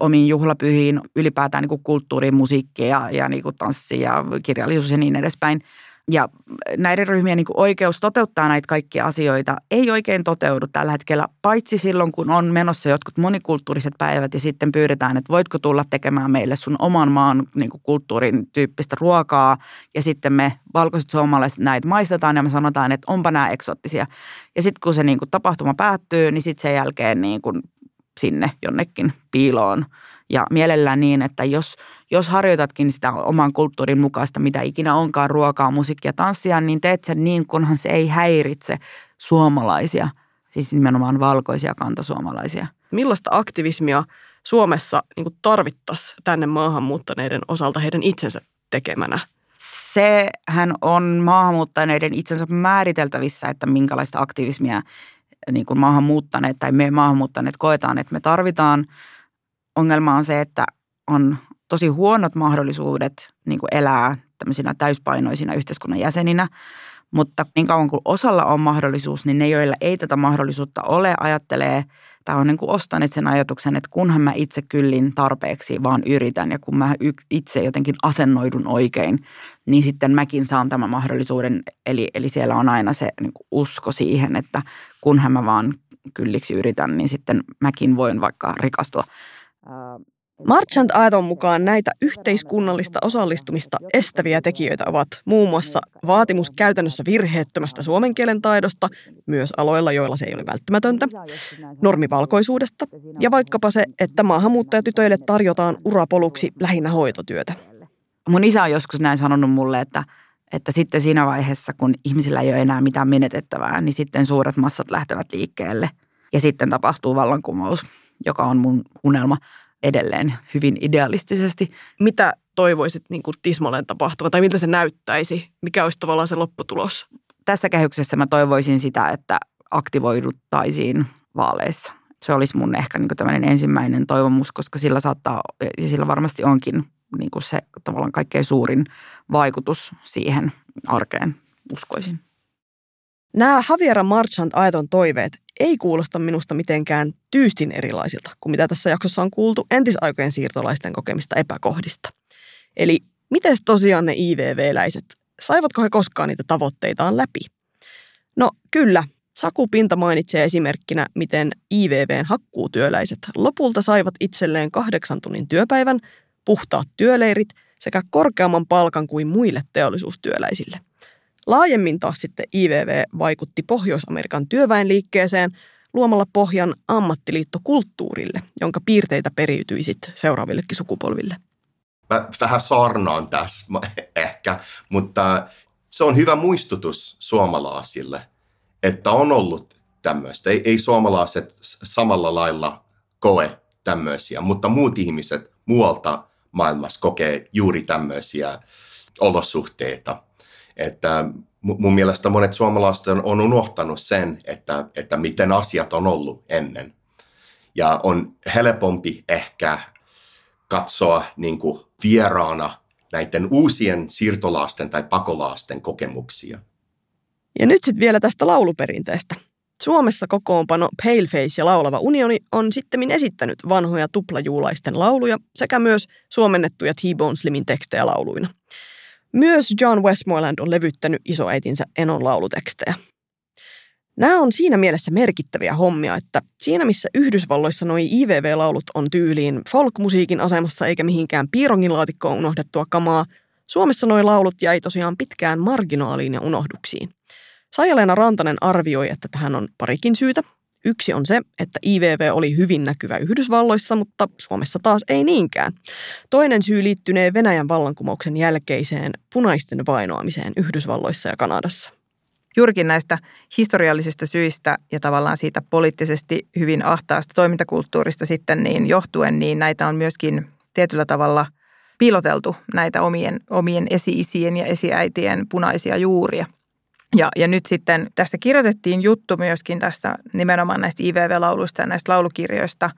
omiin juhlapyhiin, ylipäätään niin kulttuuriin, musiikkia ja, ja niin kuin tanssi ja kirjallisuus ja niin edespäin – ja näiden ryhmien niin oikeus toteuttaa näitä kaikkia asioita ei oikein toteudu tällä hetkellä, paitsi silloin, kun on menossa jotkut monikulttuuriset päivät ja sitten pyydetään, että voitko tulla tekemään meille sun oman maan niin kulttuurin tyyppistä ruokaa. Ja sitten me valkoiset suomalaiset näitä maistetaan ja me sanotaan, että onpa nämä eksottisia. Ja sitten kun se niin kuin tapahtuma päättyy, niin sitten sen jälkeen niin kuin sinne jonnekin piiloon. Ja mielellään niin, että jos, jos harjoitatkin sitä oman kulttuurin mukaista, mitä ikinä onkaan, ruokaa, musiikkia, tanssia, niin teet sen niin, kunhan se ei häiritse suomalaisia, siis nimenomaan valkoisia kantasuomalaisia. Millaista aktivismia Suomessa niin tarvittaisiin tänne maahanmuuttaneiden osalta heidän itsensä tekemänä? Sehän on maahanmuuttaneiden itsensä määriteltävissä, että minkälaista aktivismia niin kuin maahanmuuttaneet tai me maahanmuuttaneet koetaan, että me tarvitaan. Ongelma on se, että on tosi huonot mahdollisuudet niin kuin elää tämmöisinä täyspainoisina yhteiskunnan jäseninä. Mutta niin kauan kuin osalla on mahdollisuus, niin ne, joilla ei tätä mahdollisuutta ole, ajattelee tai on niin kuin ostaneet sen ajatuksen, että kunhan mä itse kyllin tarpeeksi vaan yritän ja kun mä itse jotenkin asennoidun oikein, niin sitten mäkin saan tämän mahdollisuuden. Eli, eli siellä on aina se niin kuin usko siihen, että kunhan mä vaan kylliksi yritän, niin sitten mäkin voin vaikka rikastua. Marchant Aeton mukaan näitä yhteiskunnallista osallistumista estäviä tekijöitä ovat muun muassa vaatimus käytännössä virheettömästä suomen kielen taidosta, myös aloilla, joilla se ei ole välttämätöntä, normivalkoisuudesta ja vaikkapa se, että maahanmuuttajatytöille tarjotaan urapoluksi lähinnä hoitotyötä. Mun isä on joskus näin sanonut mulle, että, että sitten siinä vaiheessa, kun ihmisillä ei ole enää mitään menetettävää, niin sitten suuret massat lähtevät liikkeelle ja sitten tapahtuu vallankumous, joka on mun unelma edelleen hyvin idealistisesti. Mitä toivoisit niin kuin tismalleen tapahtuva tai miltä se näyttäisi? Mikä olisi tavallaan se lopputulos? Tässä kehyksessä mä toivoisin sitä, että aktivoiduttaisiin vaaleissa. Se olisi mun ehkä niin tämmöinen ensimmäinen toivomus, koska sillä saattaa, ja sillä varmasti onkin niin kuin se tavallaan kaikkein suurin vaikutus siihen arkeen, uskoisin. Nämä Javiera Marchand Aiton toiveet ei kuulosta minusta mitenkään tyystin erilaisilta kuin mitä tässä jaksossa on kuultu entisaikojen siirtolaisten kokemista epäkohdista. Eli miten tosiaan ne IVV-läiset, saivatko he koskaan niitä tavoitteitaan läpi? No kyllä, Saku Pinta mainitsee esimerkkinä, miten IVVn hakkuutyöläiset lopulta saivat itselleen kahdeksan tunnin työpäivän, puhtaat työleirit sekä korkeamman palkan kuin muille teollisuustyöläisille. Laajemmin taas sitten IVV vaikutti Pohjois-Amerikan työväenliikkeeseen luomalla pohjan ammattiliittokulttuurille, jonka piirteitä periytyi sitten seuraavillekin sukupolville. Mä vähän saarnaan tässä ehkä, mutta se on hyvä muistutus suomalaisille, että on ollut tämmöistä. Ei, ei suomalaiset samalla lailla koe tämmöisiä, mutta muut ihmiset muualta maailmassa kokee juuri tämmöisiä olosuhteita. Että mun mielestä monet suomalaiset on unohtanut sen, että, että miten asiat on ollut ennen. Ja on helpompi ehkä katsoa niin kuin vieraana näiden uusien siirtolaisten tai pakolaasten kokemuksia. Ja nyt sitten vielä tästä lauluperinteestä. Suomessa kokoonpano Paleface ja Laulava Unioni on sitten esittänyt vanhoja tuplajuulaisten lauluja sekä myös suomennettuja T-Bone Slimin tekstejä lauluina. Myös John Westmoreland on levyttänyt isoäitinsä Enon laulutekstejä. Nämä on siinä mielessä merkittäviä hommia, että siinä missä Yhdysvalloissa noi IVV-laulut on tyyliin folk-musiikin asemassa eikä mihinkään piirongin laatikkoon unohdettua kamaa, Suomessa noi laulut jäi tosiaan pitkään marginaaliin ja unohduksiin. Saija-Leena Rantanen arvioi, että tähän on parikin syytä. Yksi on se, että IVV oli hyvin näkyvä Yhdysvalloissa, mutta Suomessa taas ei niinkään. Toinen syy liittynee Venäjän vallankumouksen jälkeiseen punaisten vainoamiseen Yhdysvalloissa ja Kanadassa. Juurikin näistä historiallisista syistä ja tavallaan siitä poliittisesti hyvin ahtaasta toimintakulttuurista sitten niin johtuen, niin näitä on myöskin tietyllä tavalla piiloteltu näitä omien, omien esi-isien ja esiäitien punaisia juuria – ja, ja nyt sitten tästä kirjoitettiin juttu myöskin tästä nimenomaan näistä IVV-lauluista ja näistä laulukirjoista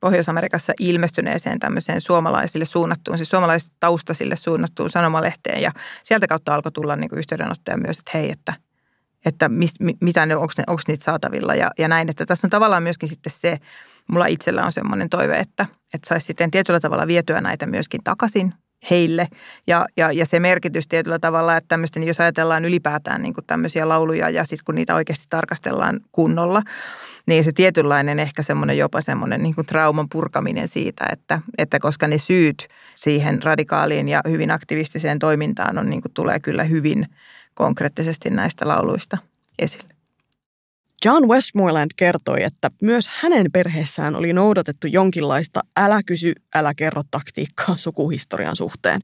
Pohjois-Amerikassa ilmestyneeseen tämmöiseen suomalaisille suunnattuun, siis suomalaistaustaisille suunnattuun sanomalehteen. Ja sieltä kautta alkoi tulla niin kuin yhteydenottoja myös, että hei, että, että mist, mitä ne, onko, ne, onko niitä saatavilla ja, ja näin. Että tässä on tavallaan myöskin sitten se, mulla itsellä on semmoinen toive, että, että saisi sitten tietyllä tavalla vietyä näitä myöskin takaisin heille. Ja, ja, ja se merkitys tietyllä tavalla, että tämmöistä, niin jos ajatellaan ylipäätään niin kuin tämmöisiä lauluja ja sitten kun niitä oikeasti tarkastellaan kunnolla, niin se tietynlainen ehkä semmoinen jopa semmoinen niin kuin trauman purkaminen siitä, että, että koska ne syyt siihen radikaaliin ja hyvin aktivistiseen toimintaan on, niin kuin tulee kyllä hyvin konkreettisesti näistä lauluista esille. John Westmoreland kertoi, että myös hänen perheessään oli noudatettu jonkinlaista älä kysy, älä kerro taktiikkaa sukuhistorian suhteen.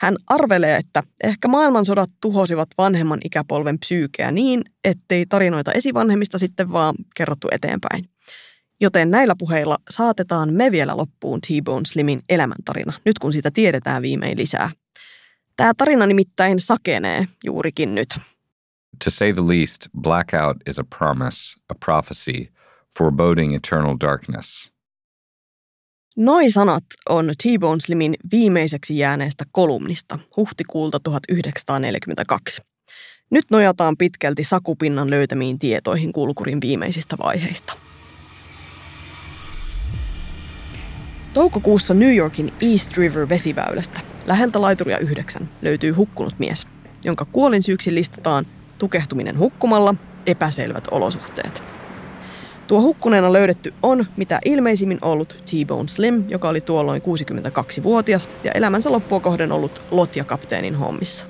Hän arvelee, että ehkä maailmansodat tuhosivat vanhemman ikäpolven psyykeä niin, ettei tarinoita esivanhemmista sitten vaan kerrottu eteenpäin. Joten näillä puheilla saatetaan me vielä loppuun T-Bone Slimin elämäntarina, nyt kun sitä tiedetään viimein lisää. Tämä tarina nimittäin sakenee juurikin nyt. To say the least, blackout is a promise, a prophecy, foreboding eternal darkness. Noi sanat on T-Bone Slimin viimeiseksi jääneestä kolumnista huhtikuulta 1942. Nyt nojataan pitkälti sakupinnan löytämiin tietoihin kulkurin viimeisistä vaiheista. Toukokuussa New Yorkin East River vesiväylästä läheltä laituria 9 löytyy hukkunut mies, jonka kuolinsyyksi listataan tukehtuminen hukkumalla, epäselvät olosuhteet. Tuo hukkuneena löydetty on mitä ilmeisimmin ollut T-Bone Slim, joka oli tuolloin 62-vuotias ja elämänsä loppua kohden ollut lotjakapteenin hommissa.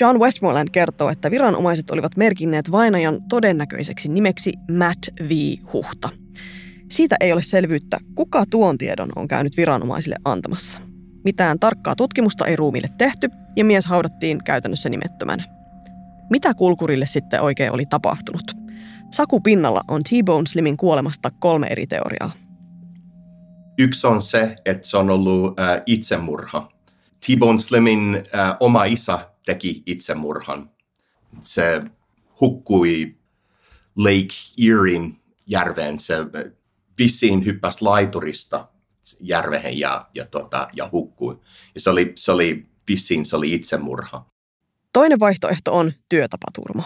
John Westmoreland kertoo, että viranomaiset olivat merkinneet vainajan todennäköiseksi nimeksi Matt V. Huhta. Siitä ei ole selvyyttä, kuka tuon tiedon on käynyt viranomaisille antamassa. Mitään tarkkaa tutkimusta ei ruumille tehty ja mies haudattiin käytännössä nimettömänä. Mitä kulkurille sitten oikein oli tapahtunut? Saku pinnalla on T-Bone Slimin kuolemasta kolme eri teoriaa. Yksi on se, että se on ollut äh, itsemurha. T-Bone Slimin äh, oma isä teki itsemurhan. Se hukkui Lake Eriein järveen. Se vissiin hyppäsi laiturista järvehen ja, ja, tota, ja hukkui. Ja se oli, se oli vissiin se oli itsemurha. Toinen vaihtoehto on työtapaturma.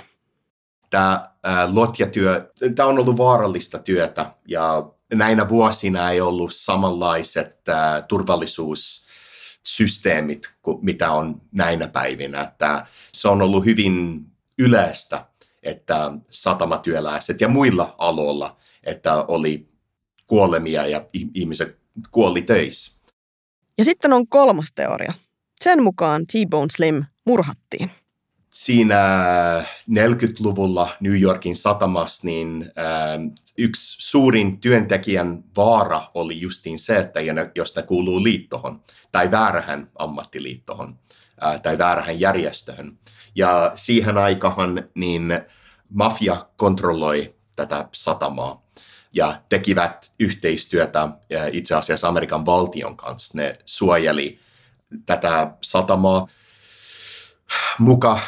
Tämä lotjatyö, tämä on ollut vaarallista työtä ja näinä vuosina ei ollut samanlaiset ää, turvallisuussysteemit kuin mitä on näinä päivinä. Että se on ollut hyvin yleistä, että satamatyöläiset ja muilla aloilla, että oli kuolemia ja ihmiset kuoli töissä. Ja sitten on kolmas teoria. Sen mukaan T-Bone Slim murhattiin. Siinä 40-luvulla New Yorkin satamassa niin äh, yksi suurin työntekijän vaara oli justiin se, että jos ne kuuluu liittohon tai väärähän ammattiliittohon äh, tai väärähän järjestöhön. Ja siihen aikahan niin mafia kontrolloi tätä satamaa ja tekivät yhteistyötä itse asiassa Amerikan valtion kanssa. Ne suojeli tätä satamaa muka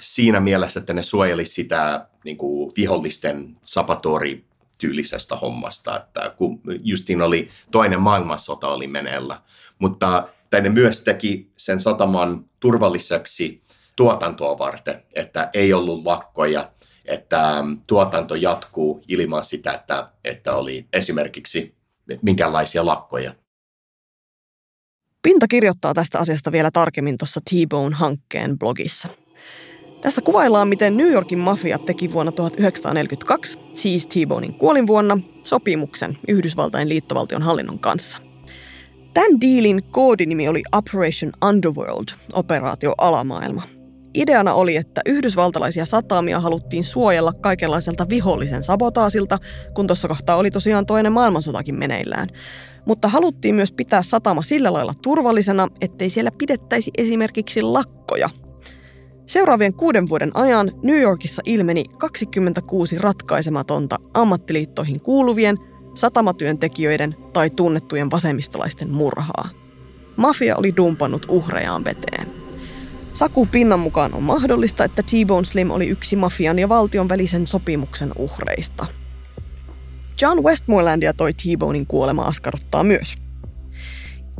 siinä mielessä, että ne suojeli sitä niin kuin vihollisten sapatori tyylisestä hommasta, että kun justiin oli toinen maailmansota oli meneillä, mutta ne myös teki sen sataman turvalliseksi tuotantoa varten, että ei ollut lakkoja, että tuotanto jatkuu ilman sitä, että, että oli esimerkiksi minkälaisia lakkoja. Pinta kirjoittaa tästä asiasta vielä tarkemmin tuossa T-Bone-hankkeen blogissa. Tässä kuvaillaan, miten New Yorkin mafia teki vuonna 1942, siis T-Bonein kuolinvuonna, sopimuksen Yhdysvaltain liittovaltion hallinnon kanssa. Tämän diilin koodinimi oli Operation Underworld, operaatio alamaailma. Ideana oli, että yhdysvaltalaisia satamia haluttiin suojella kaikenlaiselta vihollisen sabotaasilta, kun tuossa kohtaa oli tosiaan toinen maailmansotakin meneillään. Mutta haluttiin myös pitää satama sillä lailla turvallisena, ettei siellä pidettäisi esimerkiksi lakkoja. Seuraavien kuuden vuoden ajan New Yorkissa ilmeni 26 ratkaisematonta ammattiliittoihin kuuluvien, satamatyöntekijöiden tai tunnettujen vasemmistolaisten murhaa. Mafia oli dumpannut uhrejaan veteen. Saku Pinnan mukaan on mahdollista, että T-Bone Slim oli yksi mafian ja valtion välisen sopimuksen uhreista. John Westmorelandia toi T-Bonein kuolema askarruttaa myös.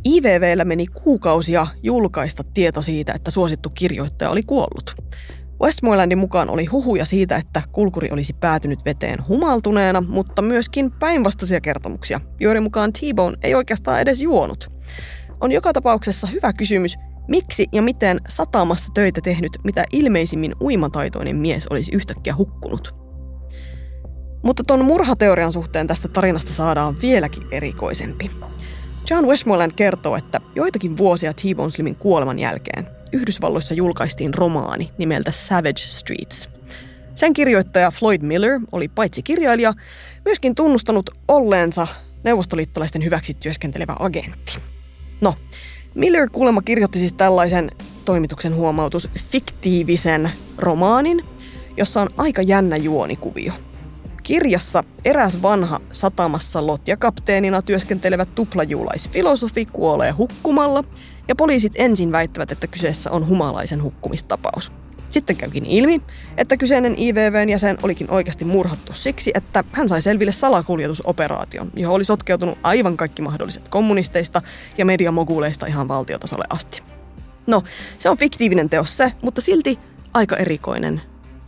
IVVllä meni kuukausia julkaista tieto siitä, että suosittu kirjoittaja oli kuollut. Westmorelandin mukaan oli huhuja siitä, että kulkuri olisi päätynyt veteen humaltuneena, mutta myöskin päinvastaisia kertomuksia, joiden mukaan T-Bone ei oikeastaan edes juonut. On joka tapauksessa hyvä kysymys, Miksi ja miten satamassa töitä tehnyt, mitä ilmeisimmin uimataitoinen mies olisi yhtäkkiä hukkunut? Mutta ton murhateorian suhteen tästä tarinasta saadaan vieläkin erikoisempi. John Westmoreland kertoo, että joitakin vuosia T-Bone Slimin kuoleman jälkeen Yhdysvalloissa julkaistiin romaani nimeltä Savage Streets. Sen kirjoittaja Floyd Miller oli paitsi kirjailija, myöskin tunnustanut olleensa neuvostoliittolaisten hyväksi työskentelevä agentti. No, Miller kuulemma kirjoitti siis tällaisen toimituksen huomautus fiktiivisen romaanin, jossa on aika jännä juonikuvio. Kirjassa eräs vanha satamassa lotjakapteenina työskentelevä tuplajuulaisfilosofi kuolee hukkumalla, ja poliisit ensin väittävät, että kyseessä on humalaisen hukkumistapaus. Sitten käykin ilmi, että kyseinen IVVn jäsen olikin oikeasti murhattu siksi, että hän sai selville salakuljetusoperaation, johon oli sotkeutunut aivan kaikki mahdolliset kommunisteista ja mediamoguleista ihan valtiotasolle asti. No, se on fiktiivinen teos se, mutta silti aika erikoinen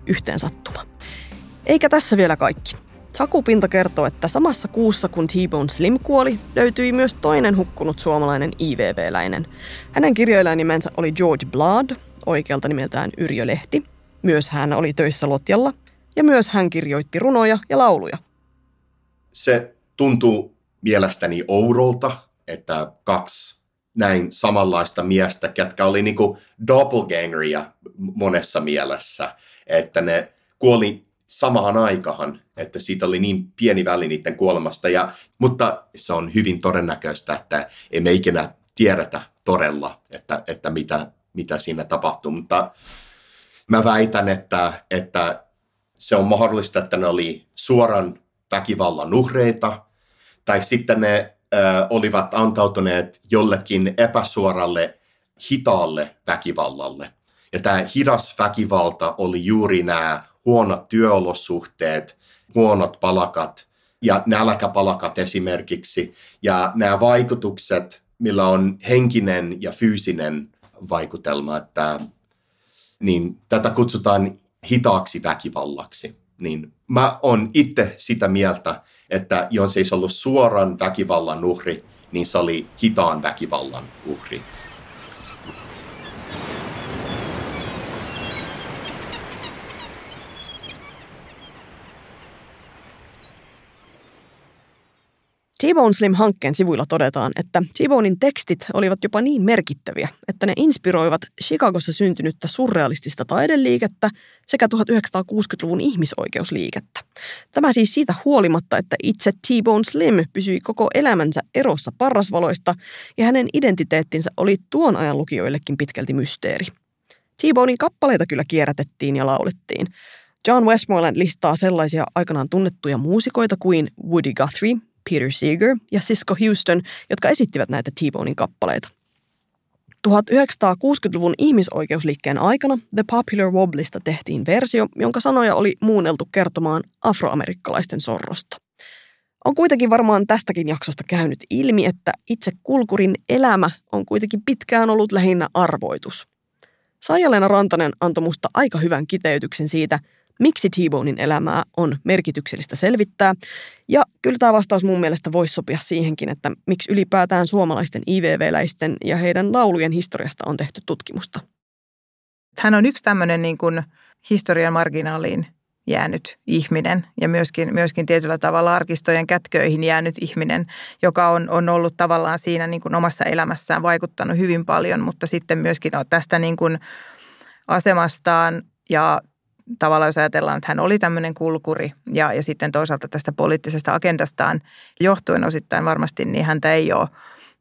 yhteensattuma. Eikä tässä vielä kaikki. Sakupinta kertoo, että samassa kuussa kun T-Bone Slim kuoli, löytyi myös toinen hukkunut suomalainen IVV-läinen. Hänen kirjailijanimensä oli George Blood, oikealta nimeltään Yrjö Lehti. Myös hän oli töissä Lotjalla ja myös hän kirjoitti runoja ja lauluja. Se tuntuu mielestäni oudolta, että kaksi näin samanlaista miestä, ketkä oli niin doppelgangeria monessa mielessä, että ne kuoli samaan aikaan, että siitä oli niin pieni väli niiden kuolemasta. Ja, mutta se on hyvin todennäköistä, että emme ikinä tiedetä todella, että, että mitä mitä siinä tapahtuu, mutta mä väitän, että, että se on mahdollista, että ne oli suoran väkivallan uhreita, tai sitten ne ö, olivat antautuneet jollekin epäsuoralle, hitaalle väkivallalle. Ja tämä hidas väkivalta oli juuri nämä huonot työolosuhteet, huonot palakat ja nälkäpalakat esimerkiksi. Ja nämä vaikutukset, millä on henkinen ja fyysinen vaikutelma, että niin tätä kutsutaan hitaaksi väkivallaksi. Niin mä oon itse sitä mieltä, että jos ei se ollut suoran väkivallan uhri, niin se oli hitaan väkivallan uhri. T-Bone Slim-hankkeen sivuilla todetaan, että T-Bonein tekstit olivat jopa niin merkittäviä, että ne inspiroivat Chicagossa syntynyttä surrealistista taideliikettä sekä 1960-luvun ihmisoikeusliikettä. Tämä siis siitä huolimatta, että itse T-Bone Slim pysyi koko elämänsä erossa parrasvaloista ja hänen identiteettinsä oli tuon ajan lukijoillekin pitkälti mysteeri. T-Bonein kappaleita kyllä kierrätettiin ja laulettiin. John Westmoreland listaa sellaisia aikanaan tunnettuja muusikoita kuin Woody Guthrie, Peter Seeger ja Cisco Houston, jotka esittivät näitä T-Bonein kappaleita. 1960-luvun ihmisoikeusliikkeen aikana The Popular Wobblista tehtiin versio, jonka sanoja oli muunneltu kertomaan afroamerikkalaisten sorrosta. On kuitenkin varmaan tästäkin jaksosta käynyt ilmi, että itse kulkurin elämä on kuitenkin pitkään ollut lähinnä arvoitus. Saija-Leena Rantanen antoi musta aika hyvän kiteytyksen siitä, miksi T-Bonein elämää on merkityksellistä selvittää. Ja kyllä tämä vastaus mun mielestä voisi sopia siihenkin, että miksi ylipäätään suomalaisten IVV-läisten ja heidän laulujen historiasta on tehty tutkimusta. Hän on yksi tämmöinen niin kuin historian marginaaliin jäänyt ihminen ja myöskin, myöskin tietyllä tavalla arkistojen kätköihin jäänyt ihminen, joka on, on ollut tavallaan siinä niin kuin omassa elämässään vaikuttanut hyvin paljon, mutta sitten myöskin tästä niin kuin asemastaan ja tavallaan jos ajatellaan, että hän oli tämmöinen kulkuri ja, ja sitten toisaalta tästä poliittisesta agendastaan johtuen osittain varmasti, niin häntä ei ole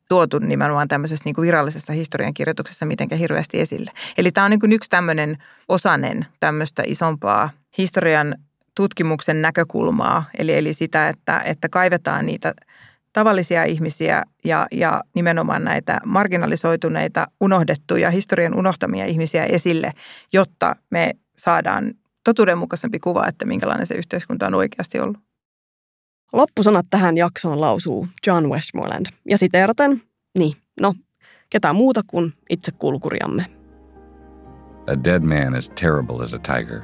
tuotu nimenomaan tämmöisessä niin kuin virallisessa historiankirjoituksessa mitenkään hirveästi esille. Eli tämä on niin kuin yksi tämmöinen osanen tämmöistä isompaa historian tutkimuksen näkökulmaa, eli, eli sitä, että, että kaivetaan niitä tavallisia ihmisiä ja, ja nimenomaan näitä marginalisoituneita, unohdettuja, historian unohtamia ihmisiä esille, jotta me saadaan totuudenmukaisempi kuva, että minkälainen se yhteiskunta on oikeasti ollut. Loppusanat tähän jaksoon lausuu John Westmoreland. Ja siteeraten, niin, no, ketä muuta kuin itse kulkuriamme. A dead man is terrible as a tiger.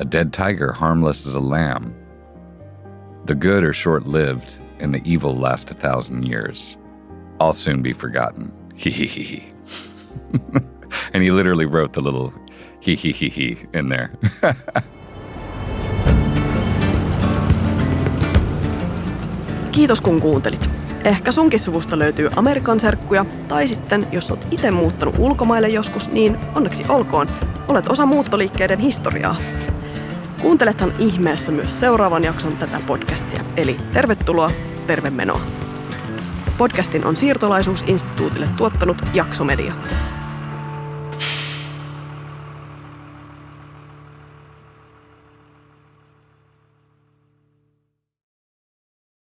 A dead tiger harmless as a lamb. The good are short-lived and the evil last a thousand years. I'll soon be forgotten. And he literally wrote the little he he he he in there. Kiitos kun kuuntelit. Ehkä sunkin suvusta löytyy Amerikan serkkuja, tai sitten jos oot itse muuttanut ulkomaille joskus, niin onneksi olkoon, olet osa muuttoliikkeiden historiaa. Kuuntelethan ihmeessä myös seuraavan jakson tätä podcastia, eli tervetuloa, terve menoa. Podcastin on Siirtolaisuusinstituutille tuottanut Jaksomedia.